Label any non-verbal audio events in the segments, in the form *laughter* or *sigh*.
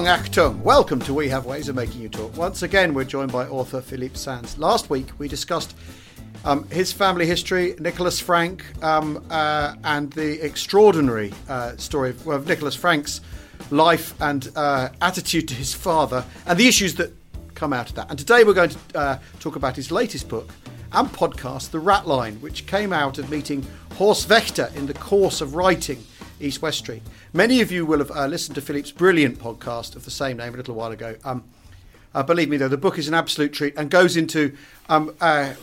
Achtung, Achtung. Welcome to We Have Ways of Making You Talk. Once again, we're joined by author Philippe Sands. Last week, we discussed um, his family history, Nicholas Frank, um, uh, and the extraordinary uh, story of, of, Nicholas Frank's life and uh, attitude to his father, and the issues that come out of that. And today, we're going to uh, talk about his latest book and podcast, The Rat Line, which came out of meeting Horst Wächter in the course of writing East West Street. Many of you will have uh, listened to Philippe's brilliant podcast of the same name a little while ago. Um, uh, believe me, though, the book is an absolute treat and goes into um, uh,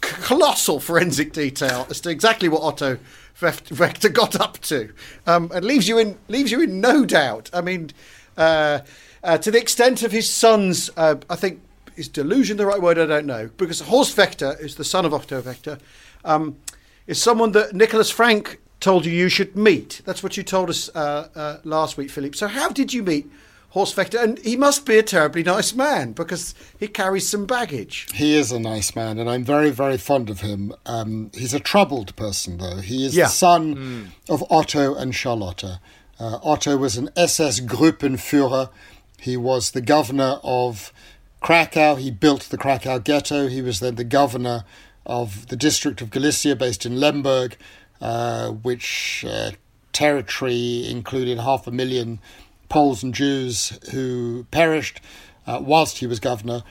colossal forensic detail as to exactly what Otto Wächter got up to, um, and leaves you in leaves you in no doubt. I mean, uh, uh, to the extent of his son's, uh, I think, is delusion the right word? I don't know, because Horst Wächter is the son of Otto Wächter. Um, is someone that Nicholas Frank told you you should meet. That's what you told us uh, uh, last week, Philip. So how did you meet Horst Wächter? And he must be a terribly nice man because he carries some baggage. He is a nice man, and I'm very, very fond of him. Um, he's a troubled person, though. He is yeah. the son mm. of Otto and Charlotte. Uh, Otto was an SS Gruppenführer. He was the governor of Krakow. He built the Krakow ghetto. He was then the governor of the district of Galicia based in Lemberg. Uh, which uh, territory included half a million Poles and Jews who perished uh, whilst he was governor.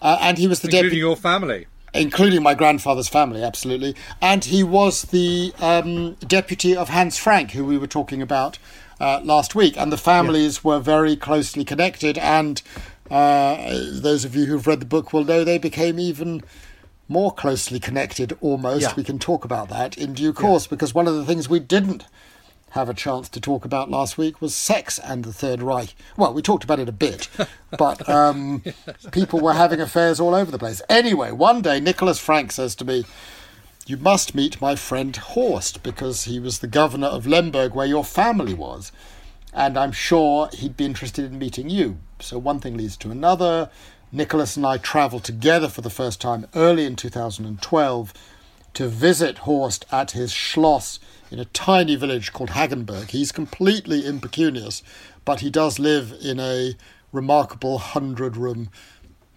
Uh, and he was the deputy including your family. Including my grandfather's family, absolutely. And he was the um, deputy of Hans Frank, who we were talking about uh, last week. And the families yeah. were very closely connected. And those of you who've read the book will know they became even more closely connected almost. Yeah. We can talk about that in due course yeah. because one of the things we didn't have a chance to talk about last week was sex and the Third Reich. Well, we talked about it a bit, *laughs* but um, people were having affairs all over the place. Anyway, one day Nicholas Frank says to me, You must meet my friend Horst because he was the governor of Lemberg where your family was. And I'm sure he'd be interested in meeting you. So one thing leads to another. Nicholas and I travelled together for the first time early in 2012 to visit Horst at his Schloss in a tiny village called Hagenberg. He's completely impecunious, but he does live in a remarkable hundred room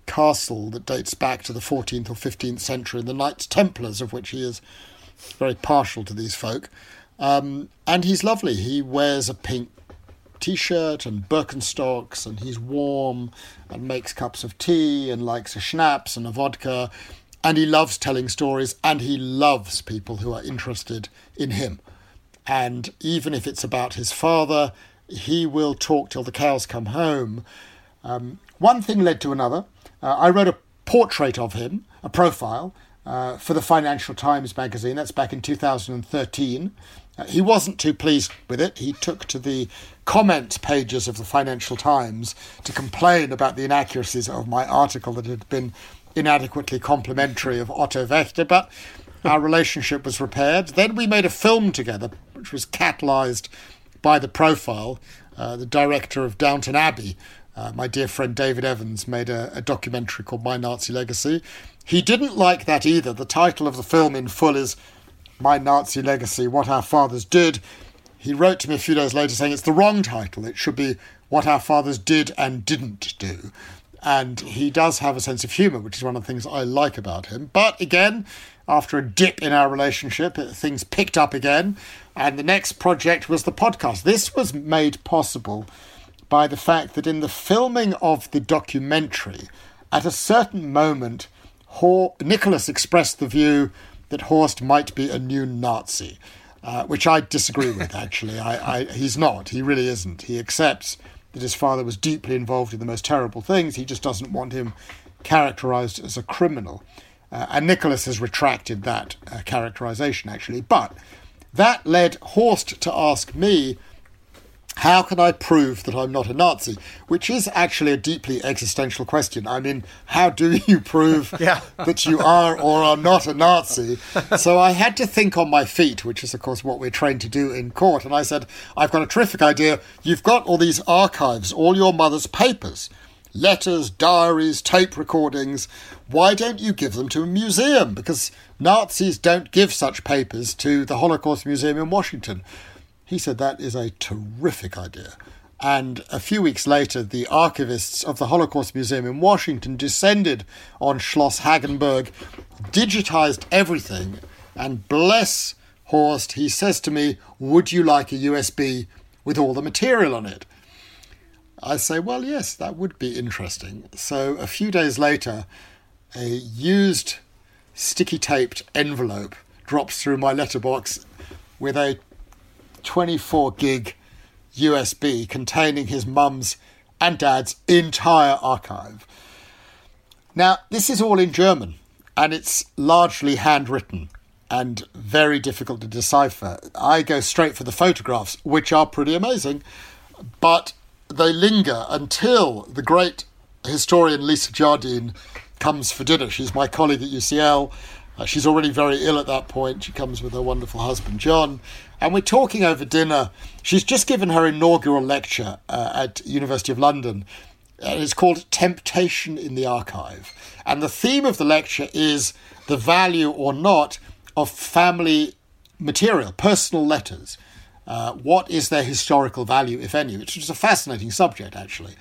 castle that dates back to the 14th or 15th century, the Knights Templars, of which he is very partial to these folk. Um, and he's lovely. He wears a pink t-shirt and Birkenstocks, and he's warm and makes cups of tea and likes a schnapps and a vodka, and he loves telling stories and he loves people who are interested in him. And even if it's about his father, he will talk till the cows come home. Um, one thing led to another. Uh, I wrote a portrait of him, a profile, uh, for the Financial Times magazine. That's back in 2013. He wasn't too pleased with it. He took to the comment pages of the Financial Times to complain about the inaccuracies of my article that had been inadequately complimentary of Otto Wächter, but our relationship was repaired. Then we made a film together, which was catalysed by the profile. Uh, the director of Downton Abbey, uh, my dear friend David Evans, made a, a documentary called My Nazi Legacy. He didn't like that either. The title of the film in full is my Nazi Legacy, What Our Fathers Did. He wrote to me a few days later saying it's the wrong title. It should be What Our Fathers Did and Didn't Do. And he does have a sense of humour, which is one of the things I like about him. But again, after a dip in our relationship, things picked up again. And the next project was the podcast. This was made possible by the fact that in the filming of the documentary, at a certain moment, Nicholas expressed the view that Horst might be a new Nazi, uh, which I disagree with, *laughs* actually. I, I, he's not. He really isn't. He accepts that his father was deeply involved in the most terrible things. He just doesn't want him characterized as a criminal. Uh, and Nicholas has retracted that uh, characterization, actually. But that led Horst to ask me How can I prove that I'm not a Nazi? Which is actually a deeply existential question. I mean, how do *laughs* you prove *laughs* yeah. that you are or are not a Nazi? *laughs* So I had to think on my feet, which is, of course, what we're trained to do in court. And I said, I've got a terrific idea. You've got all these archives, all your mother's papers letters, diaries, tape recordings. Why don't you give them to a museum? Because Nazis don't give such papers to the Holocaust Museum in Washington. He said that is a terrific idea. And a few weeks later, the archivists of the Holocaust Museum in Washington descended on Schloss Hagenberg, digitized everything, and bless Horst, he says to me, Would you like a USB with all the material on it? I say, well, yes, that would be interesting. So a few days later, a used sticky taped envelope drops through my letterbox with a 24 gig USB containing his mum's and dad's entire archive. Now, this is all in German and it's largely handwritten and very difficult to decipher. I go straight for the photographs, which are pretty amazing, but they linger until the great historian Lisa Jardine comes for dinner. She's my colleague at UCL. Uh, she's already very ill at that point. She comes with her wonderful husband, John. And we're talking over dinner. She's just given her inaugural lecture uh, at University of London. And it's called Temptation in the Archive. And the theme of the lecture is the value or not of family material, personal letters. Uh, what is their historical value, if any? Which is a fascinating subject, actually.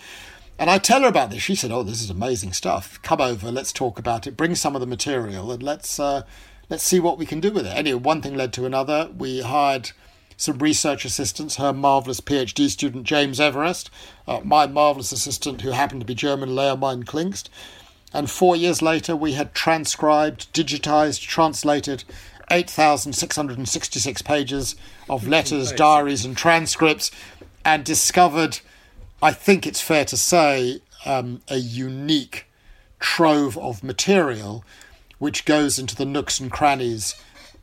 And I tell her about this. She said, "Oh, this is amazing stuff. Come over, let's talk about it. Bring some of the material, and let's uh, let's see what we can do with it." Anyway, one thing led to another. We hired some research assistants. Her marvelous PhD student James Everest, uh, my marvelous assistant who happened to be German, Lea Mein-Klinkst. And four years later, we had transcribed, digitized, translated 8,666 pages of letters, diaries, and transcripts, and discovered, I think it's fair to say, um, a unique trove of material which goes into the nooks and crannies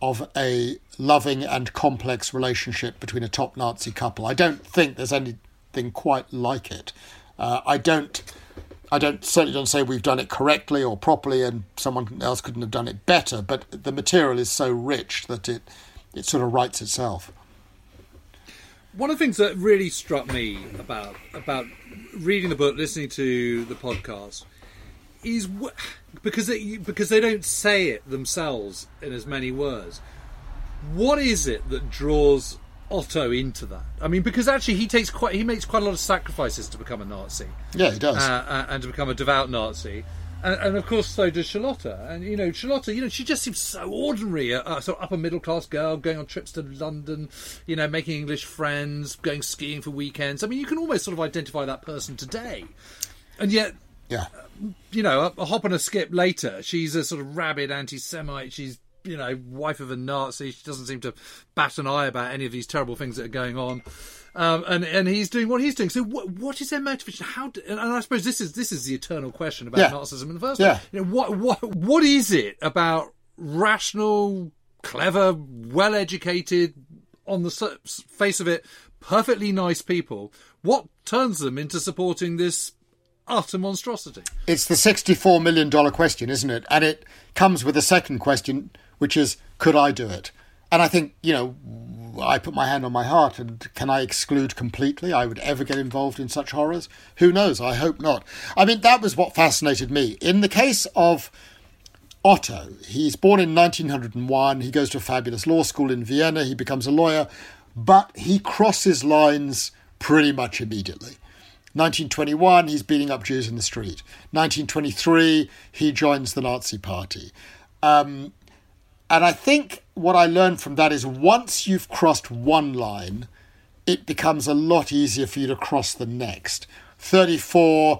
of a loving and complex relationship between a top Nazi couple. I don't think there's anything quite like it. Uh, I don't I don't certainly don't say we've done it correctly or properly, and someone else couldn't have done it better. But the material is so rich that it it sort of writes itself. One of the things that really struck me about about reading the book, listening to the podcast, is because they, because they don't say it themselves in as many words. What is it that draws Otto into that. I mean, because actually he takes quite he makes quite a lot of sacrifices to become a Nazi. Yeah, he does, uh, uh, and to become a devout Nazi. And, and, of course, so does Charlotta. And you know, Charlotta, you know, she just seems so ordinary, a, a sort of upper middle class girl going on trips to London, you know, making English friends, going skiing for weekends. I mean, you can almost sort of identify that person today, and yet, yeah, you know, a, a hop and a skip later, she's a sort of rabid anti-Semite. She's you know, wife of a Nazi. She doesn't seem to bat an eye about any of these terrible things that are going on. Um, and and he's doing what he's doing. So what what is their motivation? How do, and I suppose this is this is the eternal question about yeah. Nazism in the first yeah. place. You know, what what what is it about rational, clever, well educated, on the face of it, perfectly nice people? What turns them into supporting this utter monstrosity? It's the sixty-four million dollar question, isn't it? And it comes with a second question which is, could I do it? And I think, you know, I put my hand on my heart and can I exclude completely I would ever get involved in such horrors? Who knows? I hope not. I mean, that was what fascinated me. In the case of Otto, he's born in 1901, he goes to a fabulous law school in Vienna, he becomes a lawyer, but he crosses lines pretty much immediately. 1921, he's beating up Jews in the street. 1923, he joins the Nazi Party. Um, and I think what I learned from that is once you've crossed one line, it becomes a lot easier for you to cross the next. 34,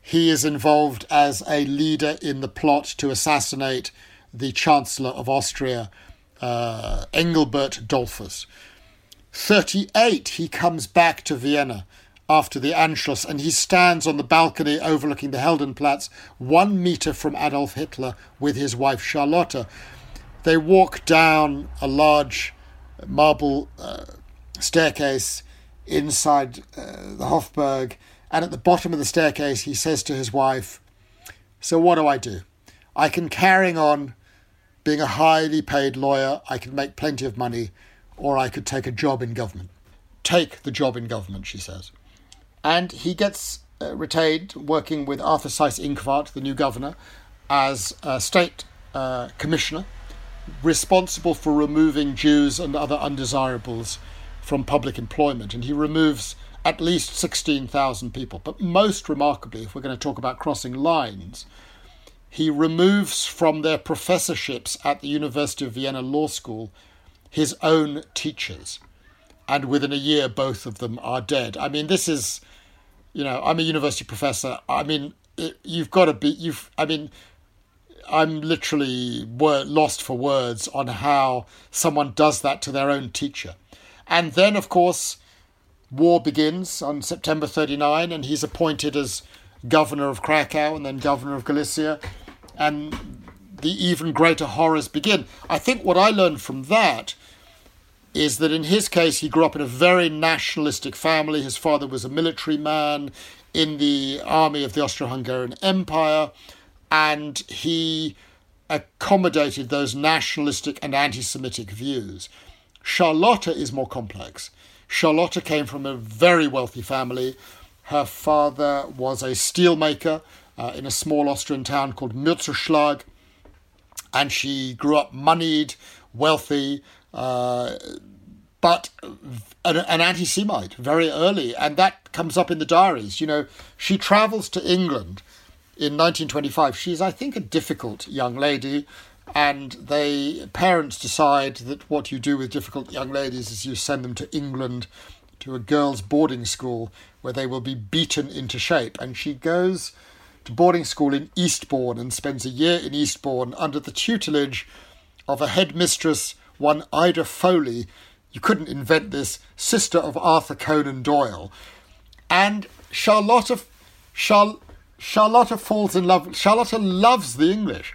he is involved as a leader in the plot to assassinate the Chancellor of Austria, uh, Engelbert Dollfuss. 38, he comes back to Vienna after the Anschluss and he stands on the balcony overlooking the Heldenplatz, one meter from Adolf Hitler with his wife Charlotte. They walk down a large marble uh, staircase inside uh, the Hofburg, and at the bottom of the staircase, he says to his wife, "So what do I do? I can carry on being a highly paid lawyer. I can make plenty of money, or I could take a job in government. Take the job in government," she says, and he gets uh, retained working with Arthur Seyss-Inquart, the new governor, as a state uh, commissioner responsible for removing Jews and other undesirables from public employment. And he removes at least 16,000 people. But most remarkably, if we're going to talk about crossing lines, he removes from their professorships at the University of Vienna Law School his own teachers. And within a year, both of them are dead. I mean, this is, you know, I'm a university professor. I mean, it, you've got to be, you've, I mean, I'm literally wor- lost for words on how someone does that to their own teacher. And then, of course, war begins on September 39, and he's appointed as governor of Krakow and then governor of Galicia, and the even greater horrors begin. I think what I learned from that is that in his case, he grew up in a very nationalistic family. His father was a military man in the army of the Austro Hungarian Empire and he accommodated those nationalistic and anti Semitic views. Charlotta is more complex. Charlotta came from a very wealthy family. Her father was a steelmaker uh, in a small Austrian town called Mürzzuschlag, and she grew up moneyed, wealthy, uh, but an, an anti Semite very early, and that comes up in the diaries. You know, she travels to England in 1925. She's, I think, a difficult young lady, and they parents decide that what you do with difficult young ladies is you send them to England to a girls' boarding school where they will be beaten into shape. And she goes to boarding school in Eastbourne and spends a year in Eastbourne under the tutelage of a headmistress, one Ida Foley. You couldn't invent this, sister of Arthur Conan Doyle. And Charlotta, Char- Charlotta falls in love. Charlotta loves the English.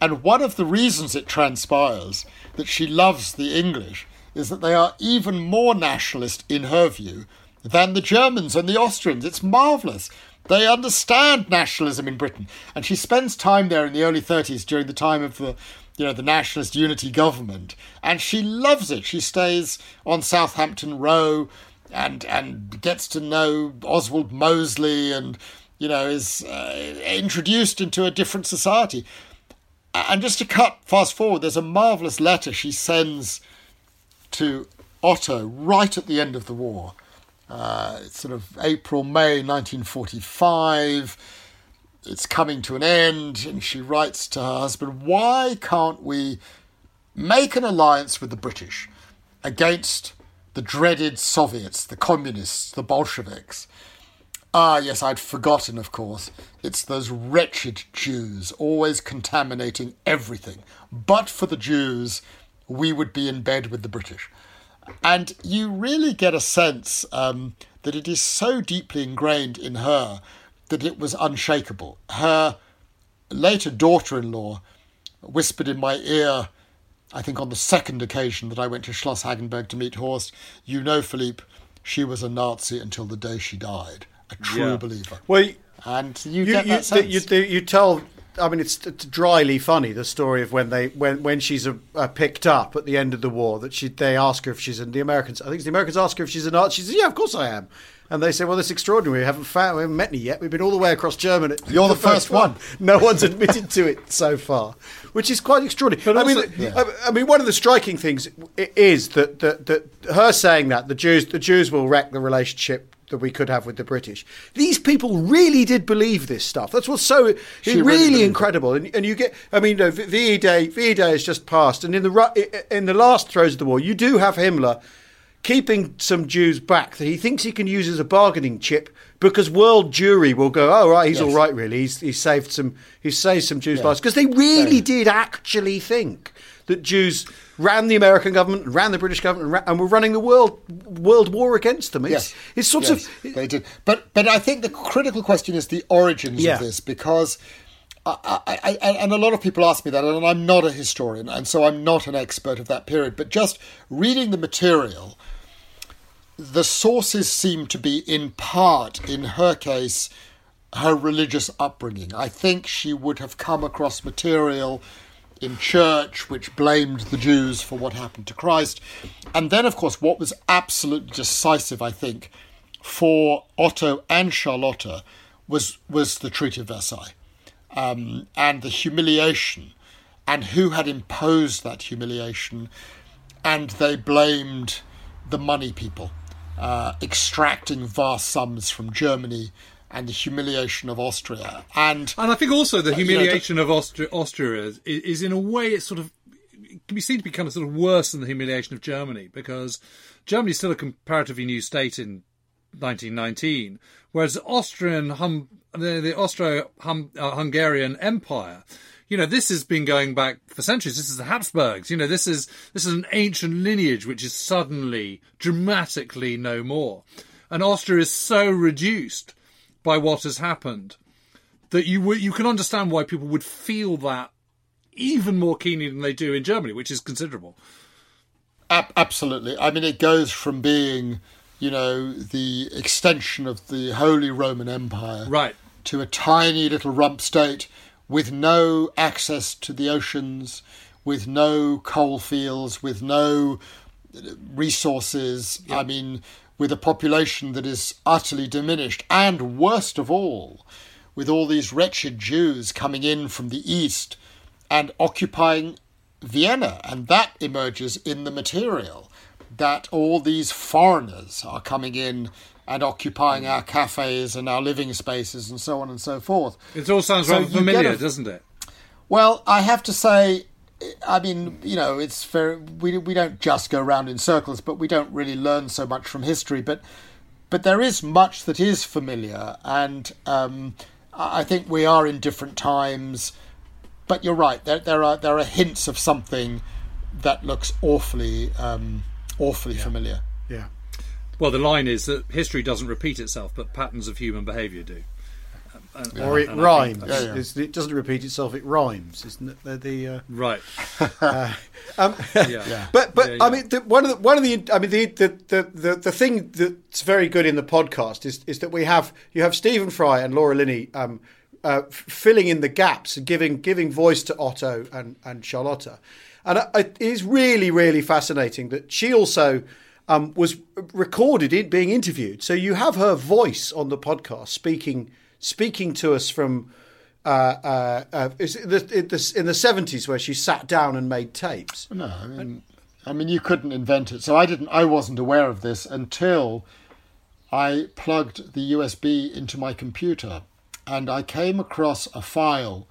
And one of the reasons it transpires that she loves the English is that they are even more nationalist, in her view, than the Germans and the Austrians. It's marvellous. They understand nationalism in Britain. And she spends time there in the early 30s during the time of the you know, the nationalist unity government. And she loves it. She stays on Southampton Row and and gets to know Oswald Mosley and you know, is uh, introduced into a different society. And just to cut fast forward, there's a marvelous letter she sends to Otto right at the end of the war. Uh, it's sort of April, May 1945. It's coming to an end, and she writes to her husband, Why can't we make an alliance with the British against the dreaded Soviets, the communists, the Bolsheviks? Ah, yes, I'd forgotten, of course. It's those wretched Jews, always contaminating everything. But for the Jews, we would be in bed with the British. And you really get a sense um, that it is so deeply ingrained in her that it was unshakable. Her later daughter in law whispered in my ear, I think on the second occasion that I went to Schloss Hagenberg to meet Horst, You know, Philippe, she was a Nazi until the day she died a true yeah. believer. Well, and you, you get that sense. You, you, tell. I mean, it's, it's, dryly funny the story of when they when when she's a, a picked up at the end of the war that she they ask her if she's in the Americans. I think the Americans ask her if she's an art. She says, "Yeah, of course I am." And they say, "Well, that's extraordinary. We haven't found, we haven't met any yet. We've been all the way across Germany. You're the, *laughs* the first, first one. one. *laughs* No one's admitted to it so far, which is quite extraordinary. But I also, mean, yeah. I, I, mean, one of the striking things is that, that that her saying that the Jews the Jews will wreck the relationship that we could have with the British. These people really did believe this stuff. That's what's so really, really incredible. And, and, you get, I mean, you know, VE Day, VE Day has just passed, and in the in the last throes of the war, you do have Himmler keeping some Jews back that he thinks he can use as a bargaining chip because world Jewry will go, oh right, he's yes. all right, really. He's, he's saved some, he's saved some Jews' yeah. lives because they really did actually think that Jews ran the American government, ran the British government, and, ran, and were running the world world war against them. It's, yes. it's sort yes, of they did. But but I think the critical question is the origins yeah. of this because. I, I, I, and a lot of people ask me that, and I'm not a historian, and so I'm not an expert of that period. But just reading the material, the sources seem to be, in part, in her case, her religious upbringing. I think she would have come across material in church which blamed the Jews for what happened to Christ. And then, of course, what was absolutely decisive, I think, for Otto and Charlotta was, was the Treaty of Versailles um, and the humiliation and who had imposed that humiliation. And they blamed the money people, uh, extracting vast sums from Germany and the humiliation of Austria. And and I think also the humiliation you know, of Austria, Austria is, is, in a way it's sort of can be seen to be kind of sort of worse than the humiliation of Germany because Germany is still a comparatively new state in 1919, whereas Austrian hum, the, the Austro-Hungarian Empire you know, this has been going back for centuries. This is the Habsburgs. You know, this is this is an ancient lineage which is suddenly dramatically no more. And Austria is so reduced by what has happened that you you can understand why people would feel that even more keenly than they do in Germany, which is considerable. Absolutely. I mean, it goes from being, you know, the extension of the Holy Roman Empire, right, to a tiny little rump state with no access to the oceans, with no coal fields, with no uh, resources. Yep. I mean, with a population that is utterly diminished, and worst of all, with all these wretched Jews coming in from the east and occupying Vienna. And that emerges in the material that all these foreigners are coming in and occupying our cafes and our living spaces and so on and so forth. It all sounds so rather familiar, a, doesn't it? Well, I have to say, I mean, you know, it's very we we don't just go around in circles, but we don't really learn so much from history. But but there is much that is familiar, and um, I think we are in different times. But you're right. There there are there are hints of something that looks awfully um, awfully yeah. familiar. Yeah. Well, the line is that history doesn't repeat itself, but patterns of human behaviour do. And, or it rhymes. Yeah, yeah. It doesn't repeat itself; it rhymes, isn't it? The, the uh, right. *laughs* Uh, um, yeah. *laughs* But but I mean, the, one of the one of the I mean the, the the the thing that's very good in the podcast is is that we have you have Stephen Fry and Laura Linney um, uh, filling in the gaps and giving giving voice to Otto and and Charlotte, and it is really really fascinating that she also um, was recorded it being interviewed. So you have her voice on the podcast speaking speaking to us from uh, uh, uh, in the seventies where she sat down and made tapes. No, I mean, I mean you couldn't invent it. So I didn't. I wasn't aware of this until I plugged the USB into my computer, and I came across a file.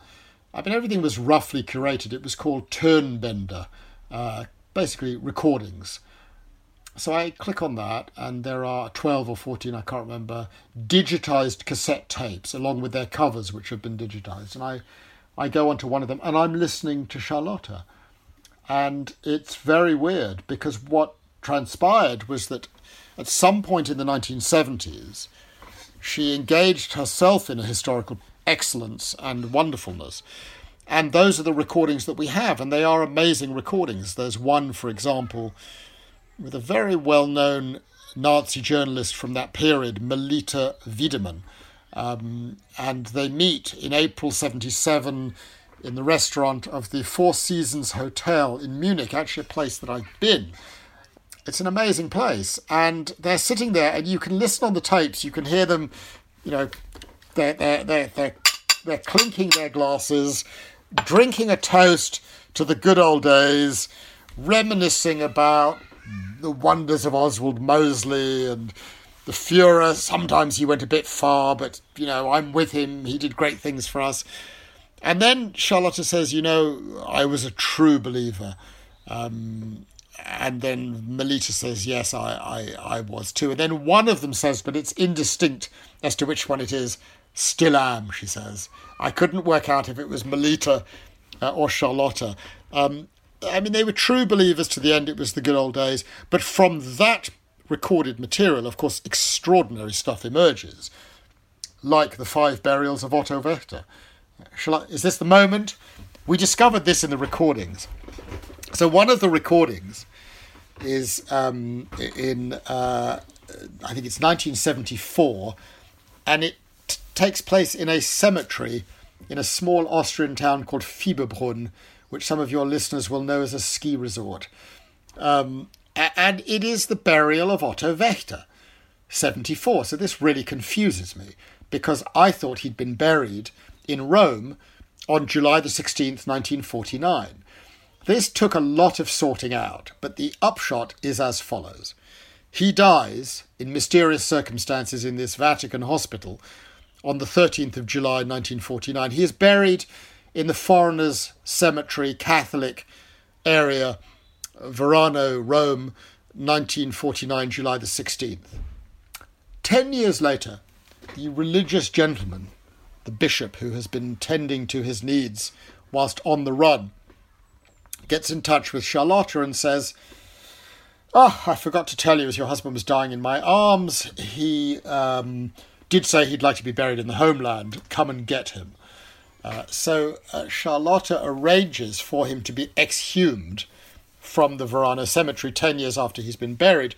I mean, everything was roughly curated. It was called Tonbänder, uh, basically recordings. So I click on that, and there are 12 or 14, I can't remember, digitized cassette tapes along with their covers, which have been digitized. And I, I go onto one of them, and I'm listening to Charlotta. And it's very weird because what transpired was that at some point in the 1970s, she engaged herself in a historical excellence and wonderfulness. And those are the recordings that we have, and they are amazing recordings. There's one, for example, with a very well known Nazi journalist from that period, Melitta Wiedemann. Um, and they meet in April 77 in the restaurant of the Four Seasons Hotel in Munich, actually a place that I've been. It's an amazing place. And they're sitting there, and you can listen on the tapes, you can hear them, you know, they're, they're, they're, they're, they're clinking their glasses, drinking a toast to the good old days, reminiscing about the wonders of Oswald Mosley and the Fuhrer. Sometimes he went a bit far, but you know, I'm with him. He did great things for us. And then Charlotta says, you know, I was a true believer. Um, and then Melitta says, yes, I, I, I was too. And then one of them says, but it's indistinct as to which one it is. Still am, she says. I couldn't work out if it was Melitta uh, or Charlotta. Um, I mean, they were true believers to the end. It was the good old days. But from that recorded material, of course, extraordinary stuff emerges, like the five burials of Otto. Shall I, is this the moment? We discovered this in the recordings. So one of the recordings is um, in uh, I think it's 1974, and it takes place in a cemetery in a small Austrian town called Fieberbrunn, which some of your listeners will know as a ski resort. Um, and it is the burial of Otto Wächter, 74. So this really confuses me because I thought he'd been buried in Rome on July the 16th, 1949. This took a lot of sorting out, but the upshot is as follows. He dies in mysterious circumstances in this Vatican hospital on the 13th of July 1949. He is buried in the Foreigners Cemetery Catholic area, Verano, Rome, 1949, July the 16th. Ten years later, the religious gentleman, the bishop who has been tending to his needs whilst on the run, gets in touch with Charlotta and says, Oh, I forgot to tell you, as your husband was dying in my arms, he um, did say he'd like to be buried in the homeland. Come and get him. Uh, so uh, Charlotta arranges for him to be exhumed from the Verano cemetery 10 years after he's been buried.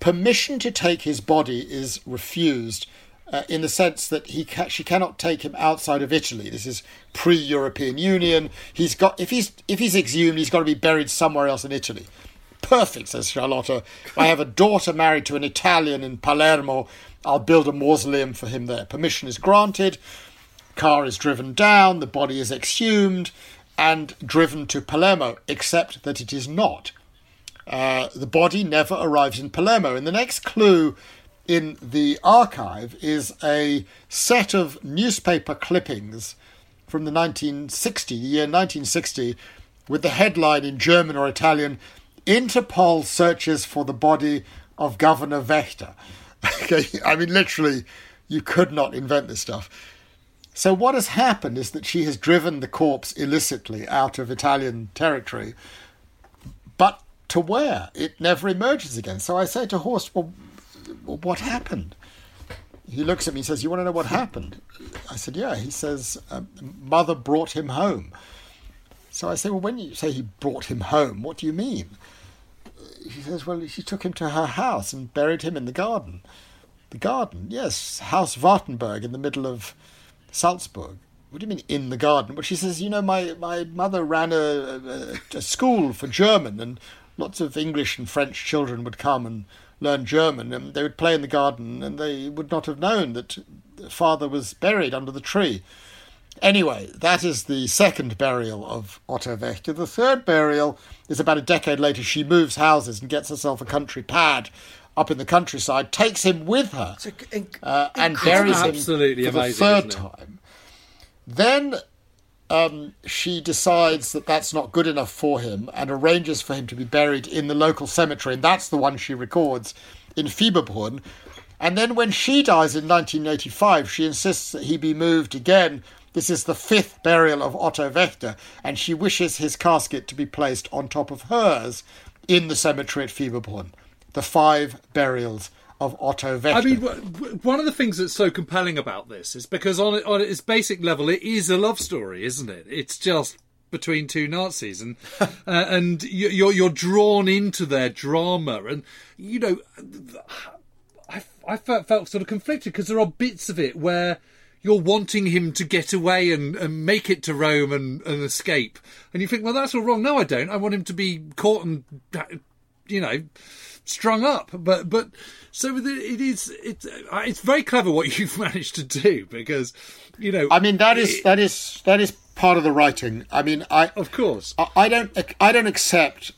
Permission to take his body is refused uh, in the sense that he ca- she cannot take him outside of Italy. This is pre-European Union. He's got if he's if he's exhumed, he's got to be buried somewhere else in Italy. Perfect, says Charlotta. I have a daughter married to an Italian in Palermo. I'll build a mausoleum for him there. Permission is granted. Car is driven down. The body is exhumed and driven to Palermo, except that it is not. Uh, the body never arrives in Palermo. And the next clue in the archive is a set of newspaper clippings from the 1960, the year 1960, with the headline in German or Italian Interpol searches for the body of Governor Wächter. *laughs* okay, I mean, literally, you could not invent this stuff. So, what has happened is that she has driven the corpse illicitly out of Italian territory, but to where? It never emerges again. So I say to Horst, well, what happened? He looks at me and says, You want to know what happened? I said, Yeah. He says, um, Mother brought him home. So I say, Well, when you say he brought him home, what do you mean? He says, Well, she took him to her house and buried him in the garden. The garden? Yes, House Wartenberg in the middle of Salzburg. What do you mean in the garden? Well, she says, You know, my, my mother ran a, a, a school for German, and lots of English and French children would come and learn German, and they would play in the garden, and they would not have known that father was buried under the tree. Anyway, that is the second burial of Otto Wächter. The third burial is about a decade later. She moves houses and gets herself a country pad up in the countryside, takes him with her, uh, and buries him Absolutely for amazing, the third time. Then um, she decides that that's not good enough for him and arranges for him to be buried in the local cemetery, and that's the one she records in Fieberbrunn. And then when she dies in 1985, she insists that he be moved again. This is the fifth burial of Otto Wächter, and she wishes his casket to be placed on top of hers in the cemetery at Fieberbrunn. The five burials of Otto Wächter. I mean, one of the things that's so compelling about this is because on on its basic level, it is a love story, isn't it? It's just between two Nazis, and *laughs* uh, and you- you're you're drawn into their drama, and you know, I I felt, felt sort of conflicted because there are bits of it where. You're wanting him to get away and, and make it to Rome and, and escape. And you think, well, that's all wrong. No, I don't. I want him to be caught and, you know, strung up. But but so it is it's uh, it's very clever what *laughs* you've managed to do because you know I mean, that is it- that is that is part of the writing. I mean, I of course I- I don't I don't accept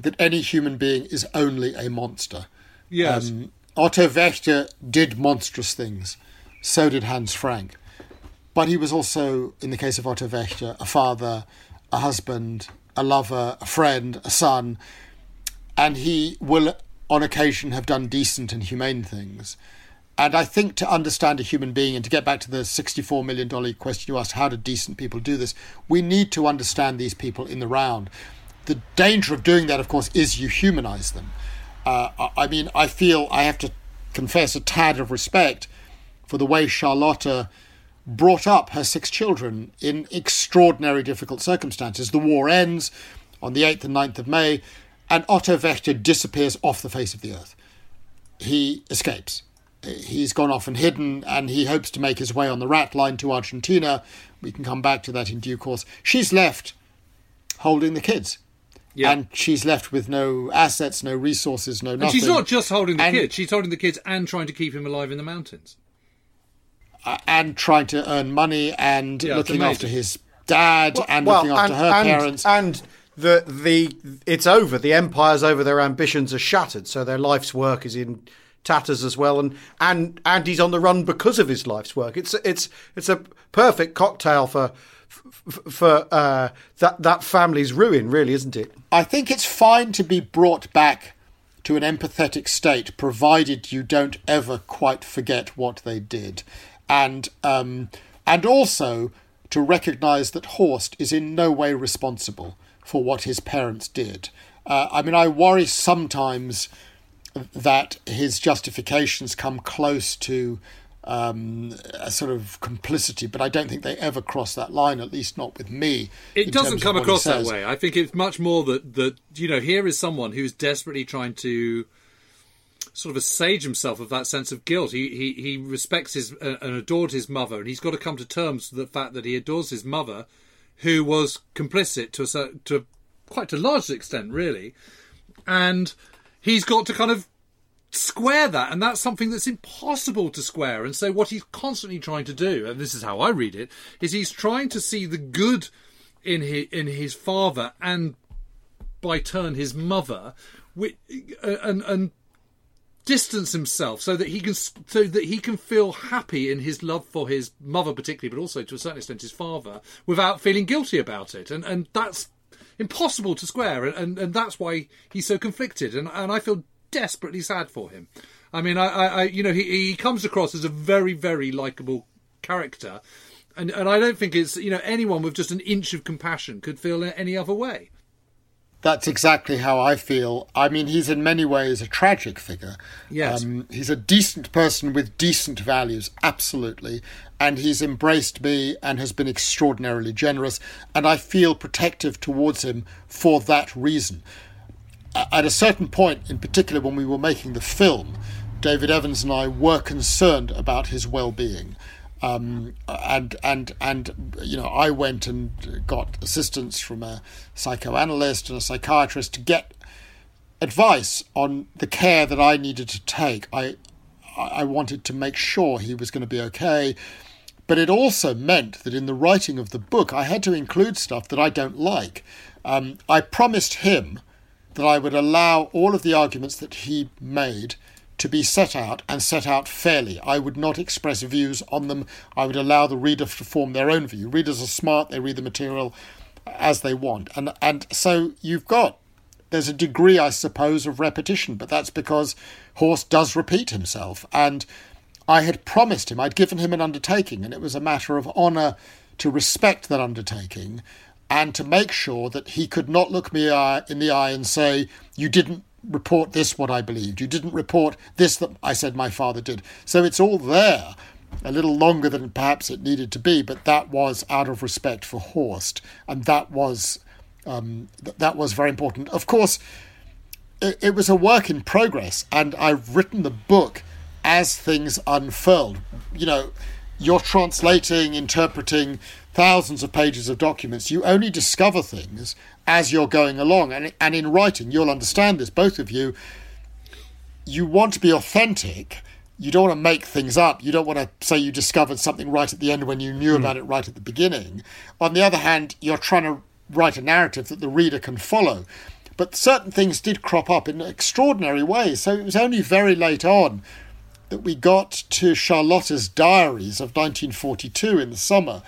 that any human being is only a monster. yes Um, Otto Wächter did monstrous things. So did Hans Frank. But he was also, in the case of Otto Wächter, a father, a husband, a lover, a friend, a son. And he will, on occasion, have done decent and humane things. And I think to understand a human being, and to get back to the $64 million question you asked, how do decent people do this? We need to understand these people in the round. The danger of doing that, of course, is you humanize them. Uh, I- I mean, I feel I have to confess a tad of respect for the way Charlotta brought up her six children in extraordinary difficult circumstances. The war ends on the 8th and 9th of May, and Otto Wächter disappears off the face of the earth. he escapes. He's gone off and hidden, and he hopes to make his way on the rat line to Argentina. We can come back to that in due course. She's left holding the kids. Yeah. And she's left with no assets, no resources, no nothing. And she's not just holding the And- kids; she's holding the kids and trying to keep him alive in the mountains. Uh, and trying to earn money and Yeah, looking after his dad and looking after her and, parents. and the the it's over. The empire's over. Their ambitions are shattered. So their life's work is in tatters as well. And and and he's on the run because of his life's work. It's it's it's a perfect cocktail for for uh, that that family's ruin, really, isn't it? I think it's fine to be brought back to an empathetic state, provided you don't ever quite forget what they did, and um, and also to recognise that Horst is in no way responsible for what his parents did. Uh, I mean, I worry sometimes that his justifications come close to um, a sort of complicity, but I don't think they ever cross that line, at least not with me. It doesn't come across that way. I think it's much more that that you know here is someone who's desperately trying to sort of assuage himself of that sense of guilt. He he he respects his uh, and adored his mother, and he's got to come to terms with the fact that he adores his mother, who was complicit to a to quite a large extent, really, and he's got to kind of square that and that's something that's impossible to square and so what he's constantly trying to do and this is how i read it is he's trying to see the good in his in his father and by turn his mother wi- uh, and and distance himself so that he can so that he can feel happy in his love for his mother particularly but also to a certain extent his father without feeling guilty about it. And and that's impossible to square and and, and that's why he's so conflicted. And and I feel desperately sad for him. I mean I I, you know he he comes across as a very very likable character. And and I don't think it's you know anyone with just an inch of compassion could feel any other way That's exactly how I feel. I mean, he's in many ways a tragic figure. Yes. Um, he's a decent person with decent values, absolutely. And he's embraced me and has been extraordinarily generous. And I feel protective towards him for that reason. At a certain point, in particular when we were making the film, David Evans and I were concerned about his well being. Um, and and and you know, I went and got assistance from a psychoanalyst and a psychiatrist to get advice on the care that I needed to take. I I wanted to make sure he was going to be okay, but it also meant that in the writing of the book, I had to include stuff that I don't like. Um, I promised him that I would allow all of the arguments that he made to be set out and set out fairly. I would not express views on them. I would allow the reader to form their own view. Readers are smart, they read the material as they want. And and so you've got there's a degree, I suppose, of repetition, but that's because Horst does repeat himself. And I had promised him, I'd given him an undertaking, and it was a matter of honour to respect that undertaking and to make sure that he could not look me in the eye and say, You didn't report this what I believed. You didn't report this that I said my father did. So it's all there, a little longer than perhaps it needed to be, but that was out of respect for Horst, and that was um, th- that was very important. Of course, it, it was a work in progress, and I've written the book as things unfurled. You know, you're translating, interpreting thousands of pages of documents. You only discover things as you're going along, and and in writing, you'll understand this. Both of you, you want to be authentic. You don't want to make things up. You don't want to say you discovered something right at the end when you knew hmm. about it right at the beginning. On the other hand, you're trying to write a narrative that the reader can follow. But certain things did crop up in extraordinary ways. So it was only very late on that we got to Charlotta's diaries of 1942 in the summer,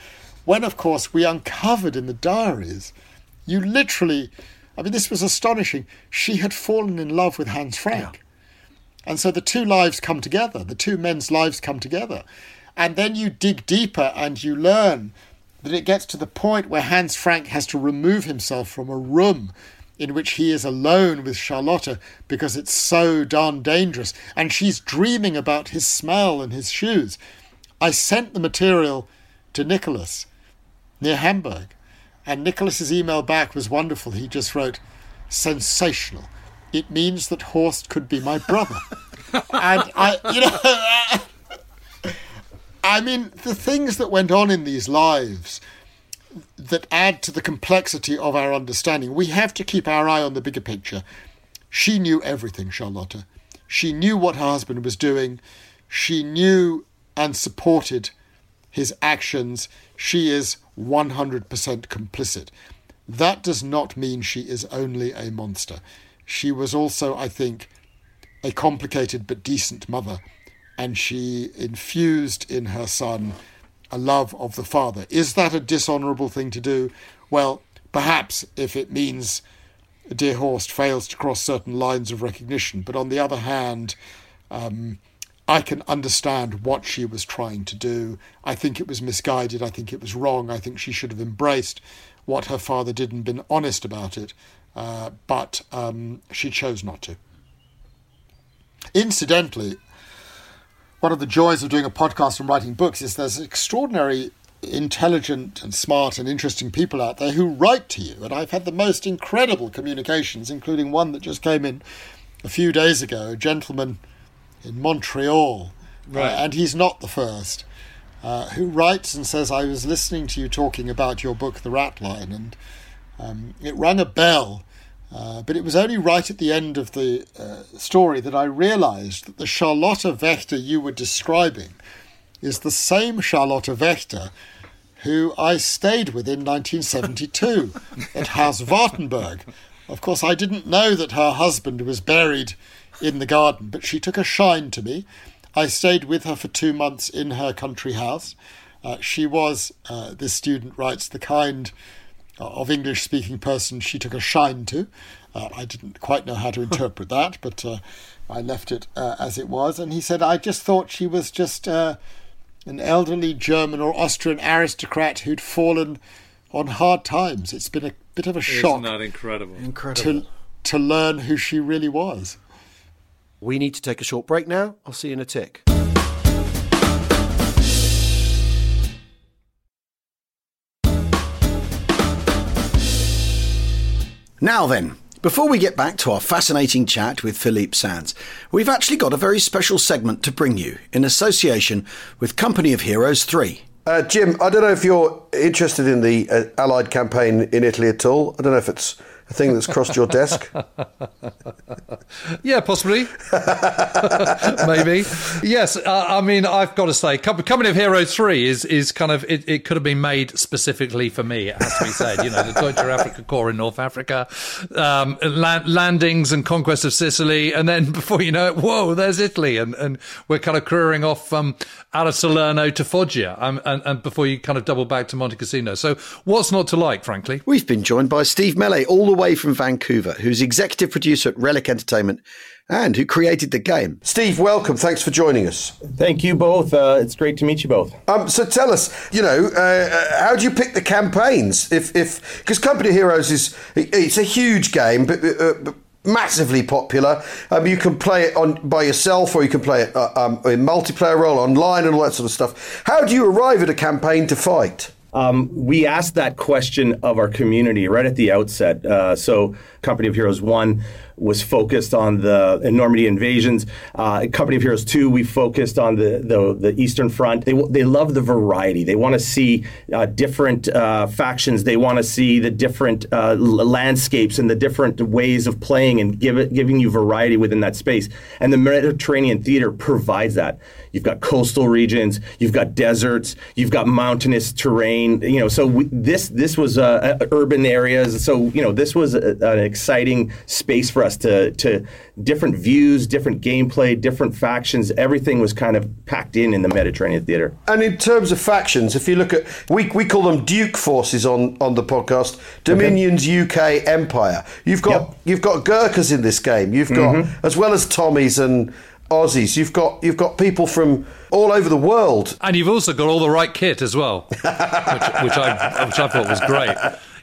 when, of course, we uncovered in the diaries, you literally, I mean, this was astonishing. She had fallen in love with Hans Frank. And so the two lives come together, the two men's lives come together. And then you dig deeper and you learn that it gets to the point where Hans Frank has to remove himself from a room in which he is alone with Charlotta because it's so darn dangerous. And she's dreaming about his smell and his shoes. I sent the material to Nicholas near Hamburg. And Nicholas's email back was wonderful. He just wrote, sensational. It means that Horst could be my brother. *laughs* and I, you know, *laughs* I mean, the things that went on in these lives that add to the complexity of our understanding. We have to keep our eye on the bigger picture. She knew everything, Charlotta. She knew what her husband was doing. She knew and supported his actions. She is 100% complicit. That does not mean she is only a monster. She was also, I think, a complicated but decent mother, and she infused in her son a love of the father. Is that a dishonourable thing to do? Well, perhaps if it means Dear Horst fails to cross certain lines of recognition, but on the other hand, um, I can understand what she was trying to do. I think it was misguided. I think it was wrong. I think she should have embraced what her father did and been honest about it, uh, but um, she chose not to. Incidentally, one of the joys of doing a podcast and writing books is there's extraordinary intelligent and smart and interesting people out there who write to you. And I've had the most incredible communications, including one that just came in a few days ago, a gentleman in Montreal. Uh, right. And he's not the first. Uh, who writes and says, I was listening to you talking about your book, The Rat Line, and um, it rang a bell uh, but it was only right at the end of the uh, story that I realized that the Charlotte Wächter you were describing is the same Charlotte Wächter who I stayed with in 1972 *laughs* at Haus Wartenberg. Of course, I didn't know that her husband was buried in the garden, but she took a shine to me. I stayed with her for two months in her country house. Uh, she was, uh, this student writes, the kind of English speaking person she took a shine to. Uh, I didn't quite know how to *laughs* interpret that, but uh, I left it uh, as it was. And he said, I just thought she was just uh, an elderly German or Austrian aristocrat who'd fallen on hard times. It's been a bit of a shock. Isn't that incredible? Incredible. To, to learn who she really was. We need to take a short break now. I'll see you in a tick. Now then, before we get back to our fascinating chat with Philippe Sands, we've actually got a very special segment to bring you in association with Company of Heroes 3. Uh, Jim, I don't know if you're interested in the uh, Allied campaign in Italy at all. I don't know if it's a thing that's crossed your desk? *laughs* yeah, possibly. *laughs* Maybe. Yes, uh, I mean, I've got to say, Company of Heroes 3 is, is kind of, it, it could have been made specifically for me, it has to be said. You know, the Deutsche *laughs* Afrika Korps in North Africa, um, landings and conquest of Sicily, and then before you know it, whoa, there's Italy, and, and we're kind of careering off um, out of Salerno to Foggia, um, and, and before you kind of double back to Monte Cassino. So, what's not to like, frankly? We've been joined by Steve Mellé all the way from Vancouver, who's executive producer at Relic Entertainment and who created the game. Steve, welcome. Thanks for joining us. Thank you both. Uh, it's great to meet you both. Um, so tell us, you know, uh, uh how do you pick the campaigns? If if because Company Heroes is it's a huge game, but. Uh, but massively popular. Um, you can play it on by yourself, or you can play it uh, um, in multiplayer role online and all that sort of stuff. How do you arrive at a campaign to fight? Um, we asked that question of our community right at the outset. Uh, so, Company of Heroes 1 was focused on the Normandy invasions. Uh, Company of Heroes 2, we focused on the, the, the Eastern Front. They, they love the variety. They want to see uh, different uh, factions. They want to see the different uh, landscapes and the different ways of playing and give it, giving you variety within that space. And the Mediterranean theater provides that. You've got coastal regions, you've got deserts, you've got mountainous terrain. You know, so we, this this was uh, urban areas. So you know, this was a, an exciting space for us to to different views, different gameplay, different factions. Everything was kind of packed in in the Mediterranean theater. And in terms of factions, if you look at we we call them Duke forces on on the podcast, Dominions okay. UK Empire. You've got yep. you've got Gurkhas in this game. You've got mm-hmm. as well as Tommies and Aussies. You've got you've got people from all over the world, and you've also got all the right kit as well, which, which I which I thought was great.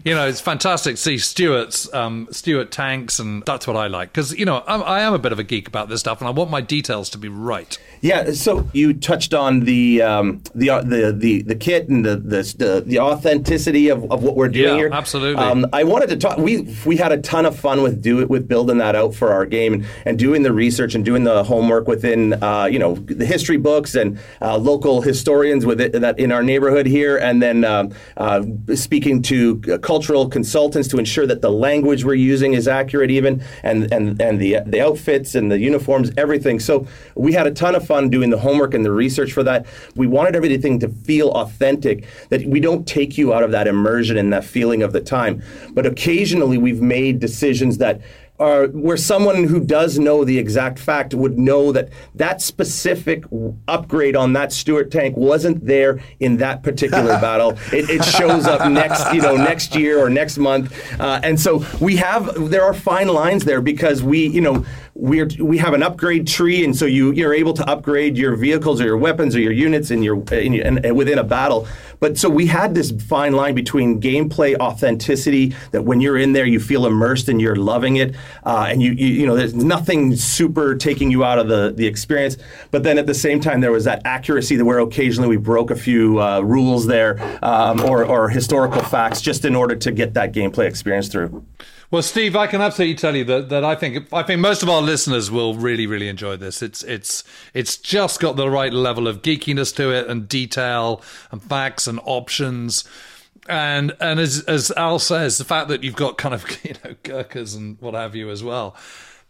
You know, it's fantastic to see Stuart's um, Stuart tanks, and that's what I like because you know I'm, I am a bit of a geek about this stuff, and I want my details to be right. Yeah, so you touched on the um, the, uh, the the the kit and the the the authenticity of, of what we're doing Yeah, here. absolutely. Um, I wanted to talk. We we had a ton of fun with do it with building that out for our game and, and doing the research and doing the homework within uh, you know the history books and uh, local historians with it, that in our neighborhood here, and then um, uh, speaking to uh, cultural consultants to ensure that the language we're using is accurate, even and and and the the outfits and the uniforms, everything. So we had a ton of fun doing the homework and the research for that. We wanted everything to feel authentic. That we don't take you out of that immersion and that feeling of the time. But occasionally we've made decisions that where someone who does know the exact fact would know that that specific upgrade on that Stuart tank wasn't there in that particular *laughs* battle. It, it shows up next, you know, next year or next month, uh, and so we have there are fine lines there because we, you know. We're, we have an upgrade tree, and so you you're able to upgrade your vehicles or your weapons or your units in your, in and, and within a battle. But so we had this fine line between gameplay authenticity that when you're in there you feel immersed and you're loving it, uh, and you, you you know there's nothing super taking you out of the the experience. But then at the same time there was that accuracy that where occasionally we broke a few uh, rules there um, or or historical facts just in order to get that gameplay experience through. Well, Steve, I can absolutely tell you that, that I think I think most of our listeners will really really enjoy this. It's it's it's just got the right level of geekiness to it and detail and facts and options. And and as as Al says, the fact that you've got kind of *laughs* you know Gurkhas and what have you as well,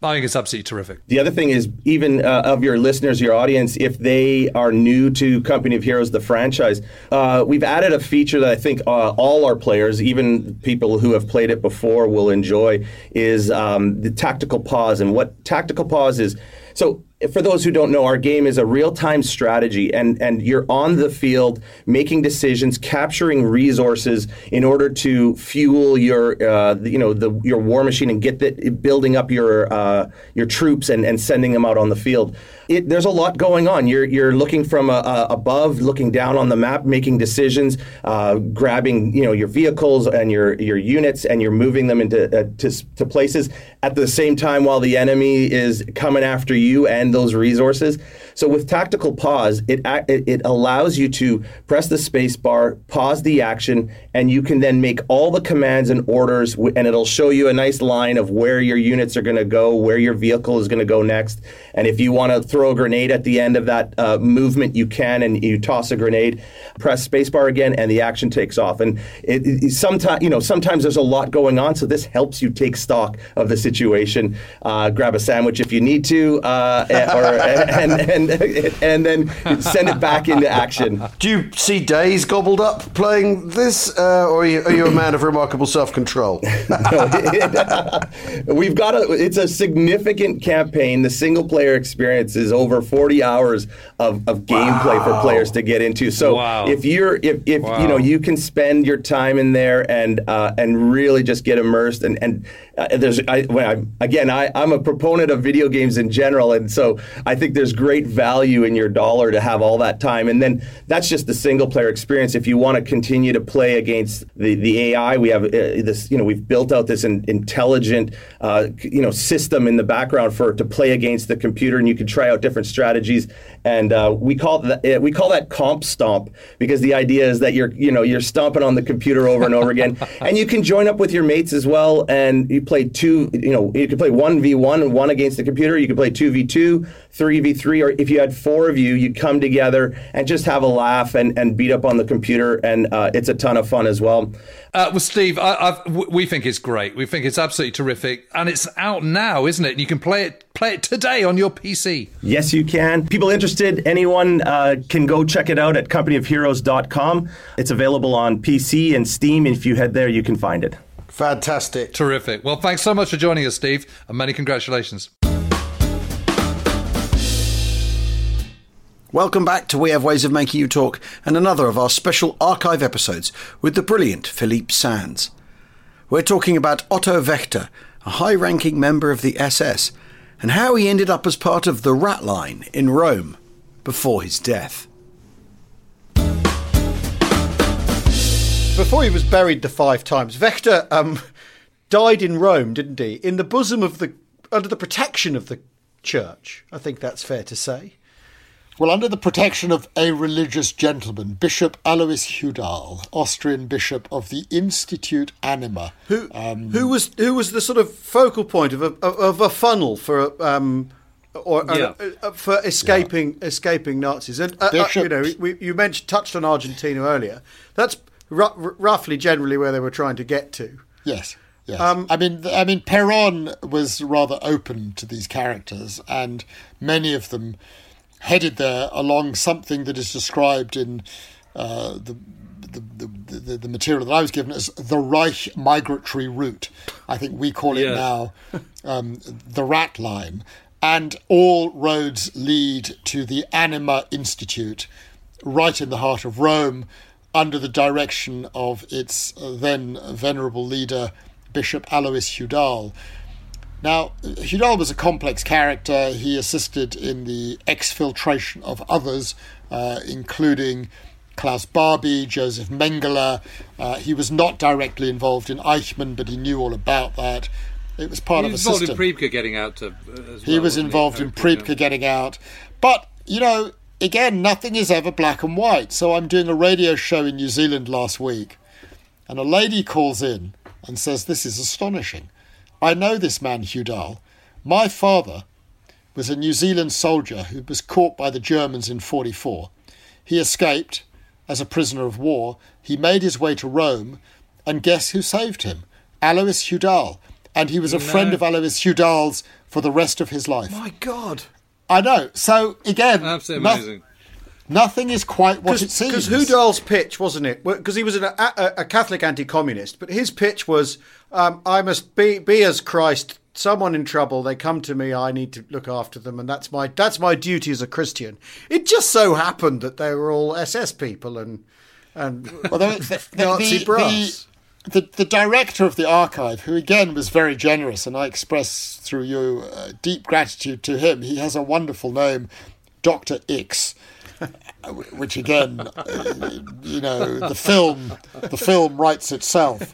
I think it's absolutely terrific. The other thing is, even uh, of your listeners, your audience, if they are new to Company of Heroes, the franchise, uh, we've added a feature that I think uh, all our players, even people who have played it before, will enjoy. Is um, the tactical pause, and what tactical pause is. So for those who don't know, our game is a real-time strategy, and and you're on the field making decisions, capturing resources in order to fuel your uh, you know the your war machine and get the, building up your uh, your troops and, and sending them out on the field. It, there's a lot going on. You're you're looking from uh, uh, above, looking down on the map, making decisions, uh, grabbing you know your vehicles and your your units, and you're moving them into uh, to, to places at the same time while the enemy is coming after you and those resources. So with tactical pause, it it, allows you to press the space bar, pause the action, and you can then make all the commands and orders, and it'll show you a nice line of where your units are going to go, where your vehicle is going to go next, and if you want to throw a grenade at the end of that uh, movement, you can, and you toss a grenade, press spacebar again, and the action takes off. And it, it, sometimes, you know, sometimes there's a lot going on, so this helps you take stock of the situation. Uh, grab a sandwich if you need to, uh, *laughs* or and, and and then send it back into action. Do you see days gobbled up playing this, uh, or are you, are you a man of remarkable self-control? *laughs* We've got a. It's a significant campaign. The single player experience is over 40 hours of, of gameplay for players to get into. So Wow. if you're if, if you know you can spend your time in there and uh, and really just get immersed and and uh, there's I, well, I again I I'm a proponent of video games in general and so I think there's great value in your dollar to have all that time. And then that's just the single player experience. If you want to continue to play against the the AI, we have uh, this you know we've built out this in, intelligent uh, you know system in the background for to play against the computer and you can try out different strategies. And uh, we call that uh, we call that comp stomp because the idea is that you're you know you're stomping on the computer over and over again. *laughs* And you can join up with your mates as well and you play two you know you can play 1v1 and one against the computer you could play 2v2 3v3 or if you had four of you you'd come together and just have a laugh and, and beat up on the computer and uh, it's a ton of fun as well Uh, well, Steve, I, I've, we think it's great. We think it's absolutely terrific, and it's out now, isn't it? And you can play it play it today on your PC. Yes, you can. People interested, anyone uh, can go check it out at companyofheroes.com. It's available on PC and Steam. If you head there, you can find it. Fantastic. Terrific. Well, thanks so much for joining us, Steve, and many congratulations. Welcome back to We Have Ways of Making You Talk and another of our special archive episodes with the brilliant Philippe Sands. We're talking about Otto Wächter, a high ranking member of the SS, and how he ended up as part of the Rat Line in Rome before his death. Before he was buried the five times, Wächter um, died in Rome, didn't he? In the bosom of the, under the protection of the church. I think that's fair to say. Well, under the protection of a religious gentleman, Bishop Alois Hudal, Austrian bishop of the Institute Anima. Who, who was who was the sort of focal point of a of a funnel for um, or Yeah. uh, uh, for escaping escaping Nazis? And uh, uh, you know, we, you mentioned touched on Argentina earlier. That's ru- r- roughly generally where they were trying to get to. Yes. Yes. Um, I mean, I mean, Peron was rather open to these characters, and many of them headed there along something that is described in uh, the, the, the, the the material that I was given as the Reich migratory route. I think we call it Yes. now um, the Rat Line, and all roads lead to the Anima Institute, right in the heart of Rome, under the direction of its uh, then venerable leader, Bishop Alois Hudal. Now, Hudal was a complex character. He assisted in the exfiltration of others, uh, including Klaus Barbie, Joseph Mengele. Uh, he was not directly involved in Eichmann, but he knew all about that. It was part He of a was involved system. in Priebke getting out to. uh, He well, was involved in Hopefully, Priebke getting out. But, you know, again, nothing is ever black and white. So I'm doing a radio show in New Zealand last week, and a lady calls in and says, This is astonishing. I know this man, Hudal. My father was a New Zealand soldier who was caught by the Germans in 44. He escaped as a prisoner of war. He made his way to Rome, and guess who saved him? Alois Hudal. And he was a friend of Alois Hudal's for the rest of his life. My God. I know. So again, Absolutely no- amazing. nothing is quite what it seems. Because Hudal's pitch, wasn't it? Because he was an, a, a, a Catholic anti-communist, but his pitch was, um, "I must be be as Christ. Someone in trouble, they come to me. I need to look after them, and that's my that's my duty as a Christian." It just so happened that they were all SS people and and Well, the, the, the, Nazi the- brass. The, the, director of the archive, who again was very generous, and I express through you uh, deep gratitude to him. He has a wonderful name, Doctor X, *laughs* which again, uh, you know, the film, the film writes itself.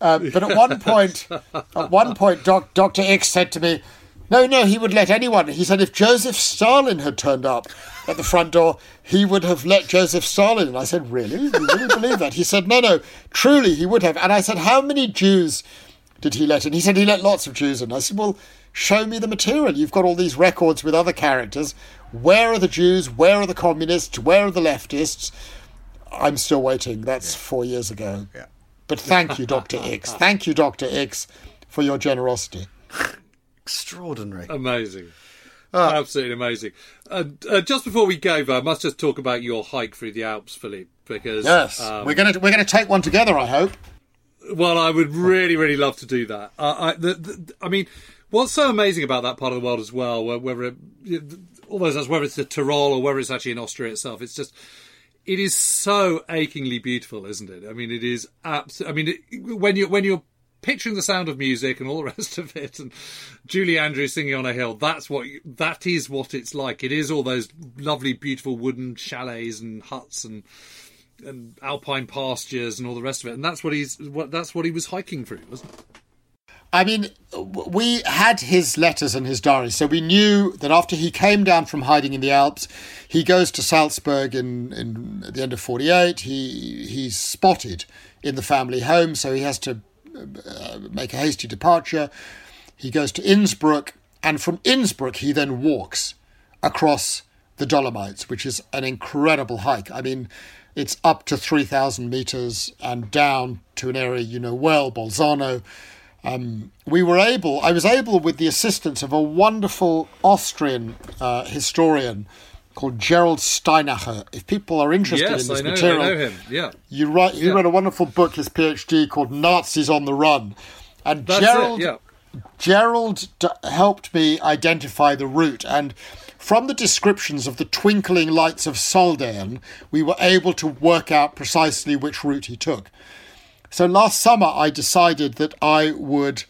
Uh, but at one point, at one point, Doc, Doctor X said to me, "No, no, he would let anyone." He said, "If Joseph Stalin had turned up at the front door, he would have let Joseph Stalin." And I said, "Really? You really believe that?" He said, "No, no, truly, he would have." And I said, "How many Jews did he let in?" He said, "He let lots of Jews in." I said, "Well, show me the material. You've got all these records with other characters. Where are the Jews? Where are the communists? Where are the leftists?" I'm still waiting. That's four years ago. Yeah. But thank you, Dr. X. *laughs* Thank you, Dr. X, for your generosity. Extraordinary. Amazing. Ah. Absolutely amazing. And uh, just before we go, though, I must just talk about your hike through the Alps, Philippe, because Yes, um, we're gonna we're gonna take one together. I hope. Well, I would really, really love to do that. Uh, I, the, the, I mean, what's so amazing about that part of the world as well, whether it, almost as whether it's the Tyrol or whether it's actually in Austria itself, it's just it is so achingly beautiful, isn't it? I mean, it is absolutely. I mean, it, when you when you're picturing the sound of music and all the *laughs* rest of it, and Julie Andrews singing on a hill, that's what that is what it's like. It is all those lovely, beautiful wooden chalets and huts and and alpine pastures and all the rest of it. And that's what he's what that's what he was hiking through, wasn't it? I mean, we had his letters and his diary, so we knew that after he came down from hiding in the Alps, he goes to Salzburg in, in at the end of '48. He he's spotted in the family home, so he has to make a hasty departure. He goes to Innsbruck, and from Innsbruck he then walks across the Dolomites, which is an incredible hike. I mean, it's up to 3,000 meters and down to an area you know well, Bolzano. Um, we were able, I was able, with the assistance of a wonderful Austrian uh, historian called Gerald Steinacher. If people are interested in this I know, material, I know him. Yeah, you write, he Yeah. wrote a wonderful book, his PhD, called Nazis on the Run. And that's Gerald it. Yeah, Gerald d- helped me identify the route, and from the descriptions of the twinkling lights of Sölden, we were able to work out precisely which route he took. So last summer, I decided that I would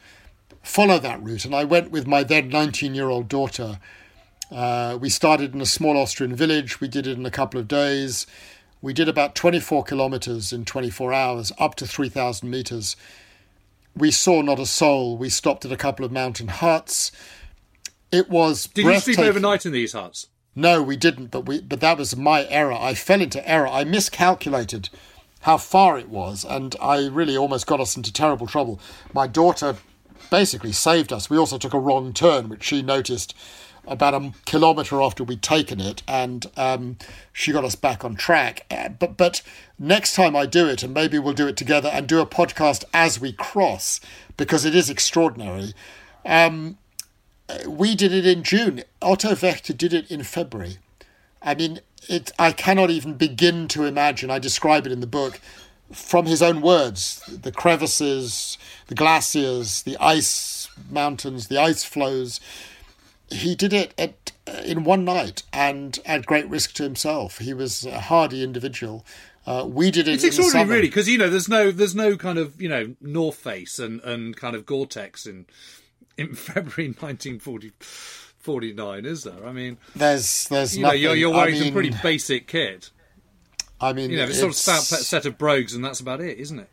follow that route, and I went with my then 19 year old daughter. Uh, we started in a small Austrian village, we did it in a couple of days. We did about 24 kilometers in 24 hours, up to 3,000 meters. We saw not a soul. We stopped at a couple of mountain huts. It was. Did you sleep overnight in these huts? No, we didn't, but we but that was my error. I fell into error. I miscalculated how far it was, and I really almost got us into terrible trouble. My daughter basically saved us. We also took a wrong turn, which she noticed about a kilometre after we'd taken it, and um, she got us back on track. Uh, But but next time I do it, and maybe we'll do it together and do a podcast as we cross, because it is extraordinary. Um, we did it in June. Otto Wächter did it in February. I mean, it. I cannot even begin to imagine. I describe it in the book from his own words: the crevices, the glaciers, the ice mountains, the ice flows. He did it at, in one night and at great risk to himself. He was a hardy individual. Uh, we did it. It's extraordinary, really, because you know there's no there's no kind of you know North Face and, and kind of Gore-Tex in in *laughs* February 1949, is there? I mean, There's, there's you know, nothing. you're, you're I wearing mean, some pretty basic kit. I mean, You know, it's sort of it's- stout set of brogues, and that's about it, isn't it?